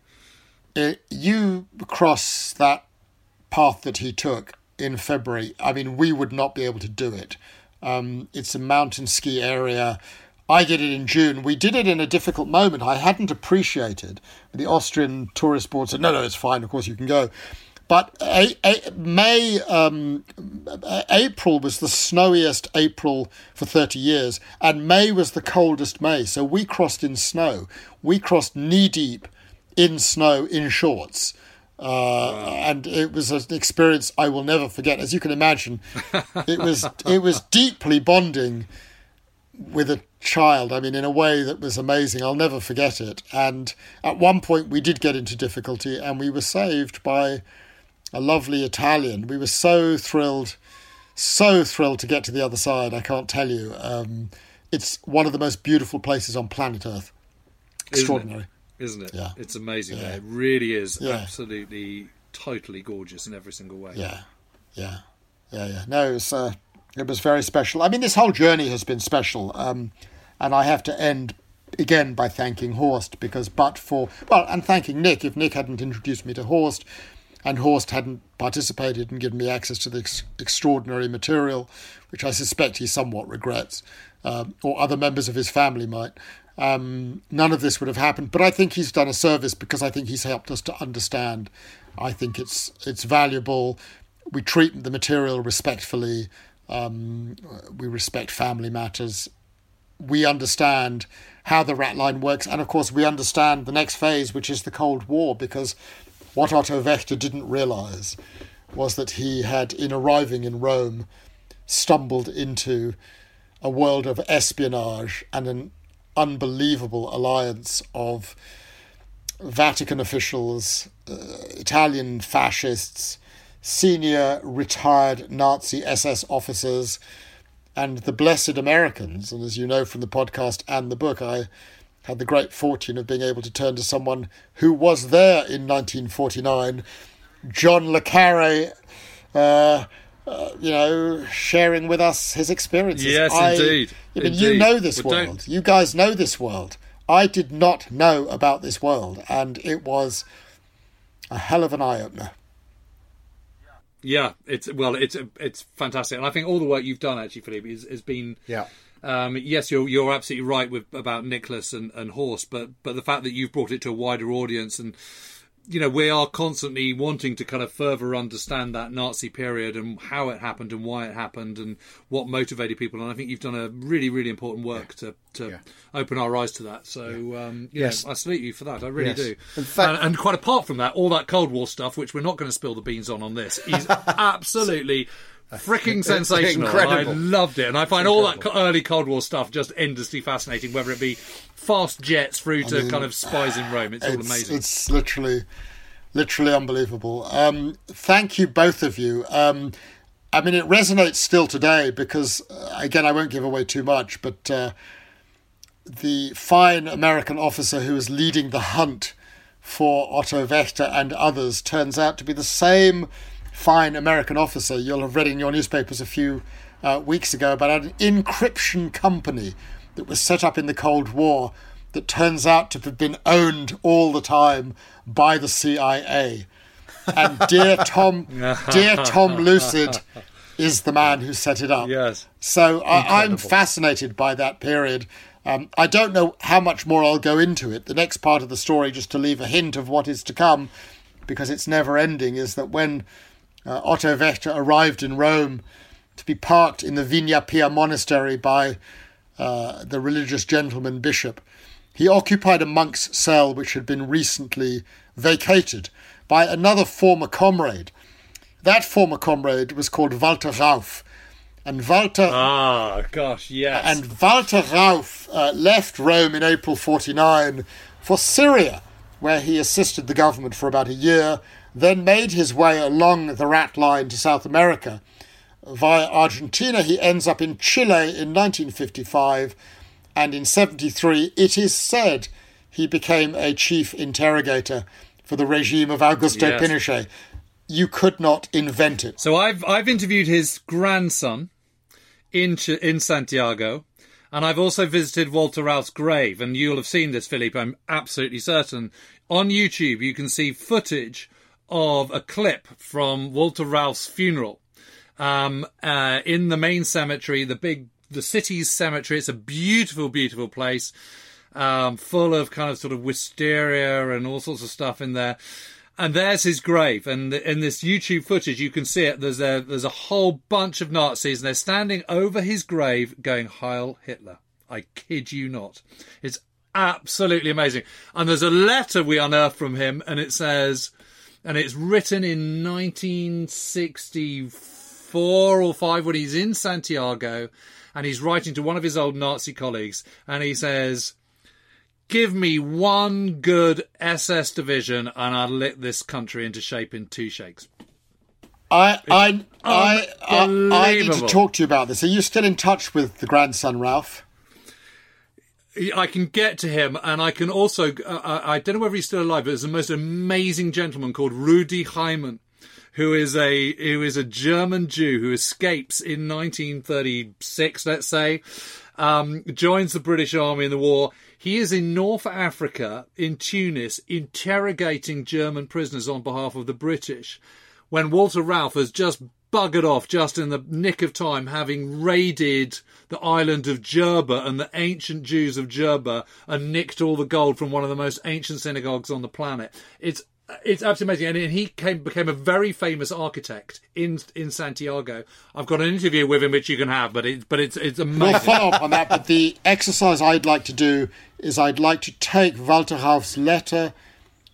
uh, you cross that path that he took in February, I mean, we would not be able to do it. Um, it's a mountain ski area. I did it in June. We did it in a difficult moment. I hadn't appreciated. The Austrian tourist board said, no, no, it's fine. Of course, you can go. But a, a, May, um, April was the snowiest April for 30 years, and May was the coldest May. So we crossed in snow. We crossed knee deep in snow in shorts. Uh, and it was an experience I will never forget. As you can imagine, it was it was *laughs* deeply bonding with a child. I mean, in a way that was amazing. I'll never forget it. And at one point, we did get into difficulty, and we were saved by a lovely Italian. We were so thrilled, so thrilled to get to the other side. I can't tell you. Um, it's one of the most beautiful places on planet Earth. Extraordinary. Isn't it? Yeah. It's amazing. There. It really is Yeah. absolutely, totally gorgeous in every single way. Yeah, yeah, yeah, yeah. No, it was, uh, it was very special. I mean, this whole journey has been special, um, and I have to end again by thanking Horst because, but for well, and thanking Nick. If Nick hadn't introduced me to Horst, and Horst hadn't participated and given me access to this extraordinary material, which I suspect he somewhat regrets, um, or other members of his family might. Um, none of this would have happened, but I think he's done a service because I think he's helped us to understand. I think it's it's valuable. We treat the material respectfully. Um, we respect family matters. We understand how the rat line works, and of course, we understand the next phase, which is the Cold War, because what Otto Wächter didn't realize was that he had, in arriving in Rome, stumbled into a world of espionage and an unbelievable alliance of Vatican officials, uh, Italian fascists, senior retired Nazi SS officers, and the blessed Americans. And as you know from the podcast and the book, I had the great fortune of being able to turn to someone who was there in 1949, John le Carré. Uh, uh, you know, sharing with us his experiences. Yes, I, indeed. I mean, you know this Well, world. don't- You guys know this world. I did not know about this world, and it was a hell of an eye opener. Yeah, it's well, it's it's fantastic, and I think all the work you've done actually, Philippe, is, has been. Yeah. Um, yes, you're you're absolutely right with about Nicholas and, and Horst, but but the fact that you've brought it to a wider audience and you know we are constantly wanting to kind of further understand that Nazi period and how it happened and why it happened and what motivated people, and I think you've done a really really important work to to Yeah. open our eyes to that. So um, yeah, Yes. I salute you for that. I really Yes. do. Fact- and, and quite apart from that, all that Cold War stuff, which we're not going to spill the beans on on this, is *laughs* absolutely freaking *laughs* sensational. And I loved it, and I find all that early Cold War stuff just endlessly fascinating. Whether it be fast jets through to mean, kind of spies in Rome, it's, all amazing. it's literally, literally unbelievable. Um, thank you, both of you. Um, I mean, it resonates still today because, uh, again, I won't give away too much, but uh, the fine American officer who was leading the hunt for Otto Wächter and others turns out to be the same fine American officer you'll have read in your newspapers a few uh, weeks ago about an encryption company that was set up in the Cold War that turns out to have been owned all the time by the CIA. And *laughs* dear Tom, dear Tom *laughs* Lucid is the man who set it up. Yes. So I, I'm fascinated by that period. Um, I don't know how much more I'll go into it. The next part of the story, just to leave a hint of what is to come, because it's never ending, is that when uh, Otto Wächter arrived in Rome to be parked in the Vigna Pia monastery by uh, the religious gentleman bishop, he occupied a monk's cell which had been recently vacated by another former comrade. That former comrade was called Walter Rauff. And Walter Ah, gosh, yes. and Walter Rauff uh, left Rome in April 49 for Syria, where he assisted the government for about a year, then made his way along the rat line to South America. Via Argentina, he ends up in Chile in 1955, and in 73, it is said he became a chief interrogator for the regime of Augusto Yes. Pinochet. You could not invent it. So I've I've interviewed his grandson in Ch- in Santiago, and I've also visited Walter Rauff's grave. And you'll have seen this, Philippe. I'm absolutely certain. On YouTube, you can see footage of a clip from Walter Rauff's funeral um, uh, in the main cemetery, the big the city's cemetery. It's a beautiful, beautiful place, um, full of kind of sort of wisteria and all sorts of stuff in there. And there's his grave. And in this YouTube footage, you can see it. There's a there's a whole bunch of Nazis, and they're standing over his grave, going "Heil Hitler." I kid you not. It's absolutely amazing. And there's a letter we unearthed from him, and it says, and it's written in 1964 or five when he's in Santiago, and he's writing to one of his old Nazi colleagues, and he says give me one good SS division and I'll lick this country into shape in two shakes. I I I, I I need to talk to you about this. Are you still in touch with the grandson, Rauff? I can get to him, and I can also. Uh, I don't know whether he's still alive, but there's the most amazing gentleman called Rudi Heimann, who is a who is a German Jew who escapes in 1936, let's say, um, joins the British Army in the war. He is in North Africa, in Tunis, interrogating German prisoners on behalf of the British. When Walter Rauff has just buggered off just in the nick of time, having raided the island of Jerba and the ancient Jews of Jerba and nicked all the gold from one of the most ancient synagogues on the planet. It's it's absolutely amazing, and he came became a very famous architect in in Santiago. I've got an interview with him which you can have, but it's but it's it's We'll follow up on that, but the exercise I'd like to do is I'd like to take Walter Rauff's letter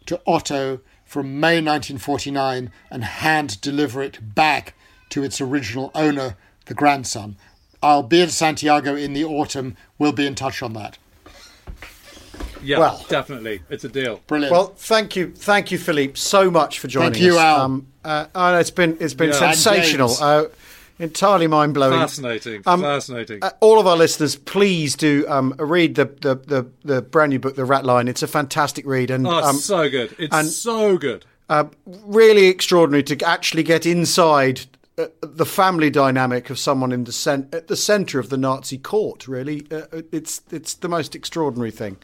to Otto from May 1949 and hand deliver it back to its original owner, the grandson. I'll be in Santiago in the autumn. We'll be in touch on that. Yeah, Well- definitely, it's a deal. Brilliant. Well, thank you, thank you, Philippe, so much for joining Thank you, us. Al. Um, uh, oh, it's been it's been Yeah. sensational, uh, entirely mind blowing. Fascinating, Um, fascinating. Uh, all of our listeners, please do um, read the, the, the, the brand new book, The Rat Line. It's a fantastic read and oh, um, so good. It's and- so good. uh, really extraordinary to actually get inside uh, the family dynamic of someone in the cen- at the centre of the Nazi court. Really, uh, it's it's the most extraordinary thing.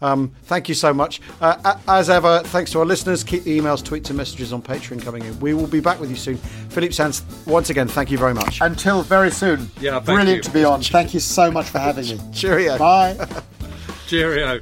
Um, thank you so much. Uh, as ever, thanks to our listeners. Keep the emails, tweets, and messages on Patreon coming in. We will be back with you soon. Philippe Sands, once again, thank you very much. Until very soon. Yeah, thank Brilliant you. to be on. *laughs* Thank you so much for having me. Cheerio. Bye. Cheerio.